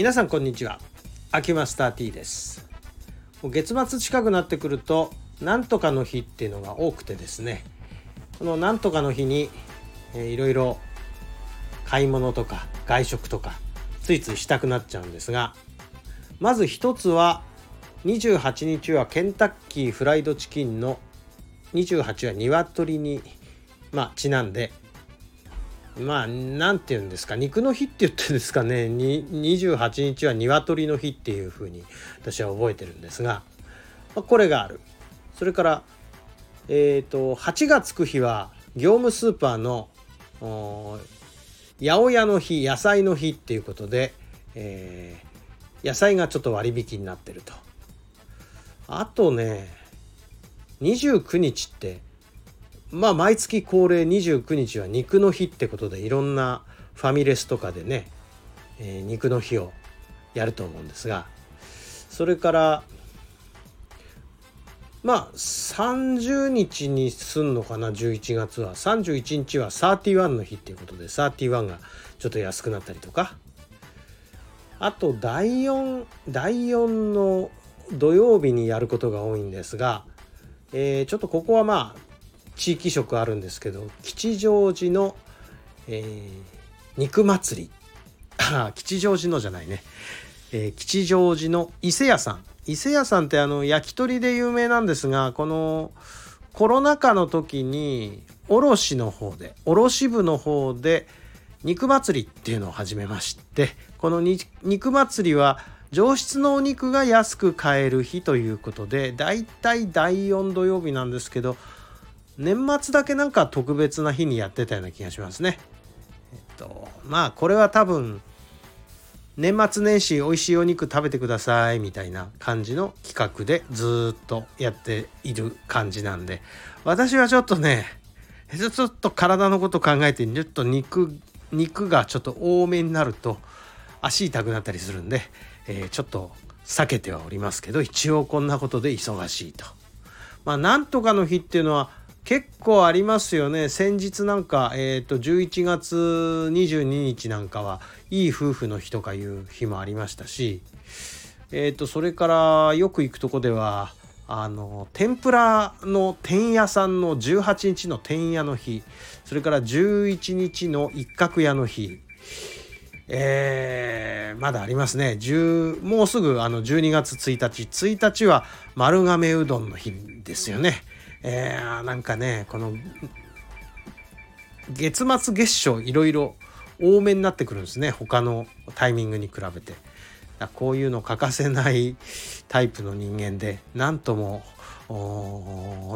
皆さんこんにちは。秋マスター T です。月末近くなってくるとなんとかの日っていうのが多くてですね。このなんとかの日に、いろいろ買い物とか外食とかついついしたくなっちゃうんですがまず一つは28日はケンタッキーフライドチキンの28は鶏にまあちなんでまあ何て言うんですか肉の日って言ってんですかね。28日は鶏の日っていうふうに私は覚えてるんですが、まあ、これがある。それからえっ、ー、と8がつく日は業務スーパーの八百屋の日野菜の日っていうことで、えー、野菜がちょっと割引になってると。あとね29日ってまあ毎月恒例29日は肉の日ってことでいろんなファミレスとかでね、えー、肉の日をやると思うんですがそれからまあ30日にすんのかな11月は。31日は31の日っていうことで31がちょっと安くなったりとか。あと第4第4の土曜日にやることが多いんですが、えー、ちょっとここはまあ地域色あるんですけど吉祥寺の、えー、肉祭り。あ吉祥寺のじゃないね、えー、吉祥寺の伊勢屋さん。伊勢屋さんってあの焼き鳥で有名なんですがこのコロナ禍の時に卸の方で卸部の方で肉祭りっていうのを始めましてこの肉祭りは上質のお肉が安く買える日ということでだいたい第4土曜日なんですけど年末だけなんか特別な日にやってたような気がしますね。えっとまあこれは多分年末年始美味しいお肉食べてくださいみたいな感じの企画でずっとやっている感じなんで私はちょっとねちょっと体のこと考えてちょっと肉肉がちょっと多めになると足痛くなったりするんで、えー、ちょっと避けてはおりますけど一応こんなことで忙しいと。まあなんとかの日っていうのは結構ありますよね。先日なんか、えーと、11月22日なんかはいい夫婦の日とかいう日もありましたし、えーと、それからよく行くとこではあの天ぷらの天屋さんの18日の天屋の日それから11日の一角屋の日えー、まだありますね。もうすぐあの12月1日。1日は丸亀うどんの日ですよね。えー、なんかねこの月末月初いろいろ多めになってくるんですね他のタイミングに比べてこういうの欠かせないタイプの人間で何とも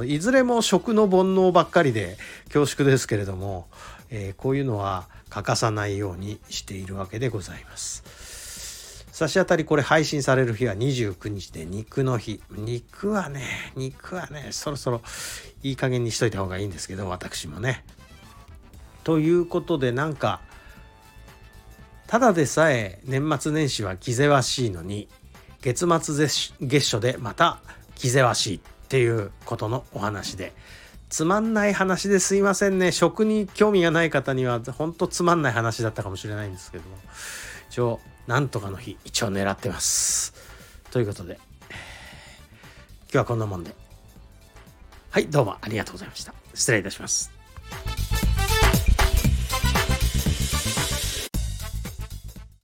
いずれも食の煩悩ばっかりで恐縮ですけれども、えー、こういうのは欠かさないようにしているわけでございます。差し当たりこれ配信される日は29日で肉の日。肉はね、肉はね、そろそろいい加減にしといた方がいいんですけど、私もね。ということでなんか、ただでさえ年末年始は気ぜわしいのに、月末月初でまた気ぜわしいっていうことのお話で、つまんない話ですいませんね。食に興味がない方には本当つまんない話だったかもしれないんですけども。一応なんとかの日一応狙ってます。ということで。今日はこんなもんで。はいどうもありがとうございました。失礼いたします。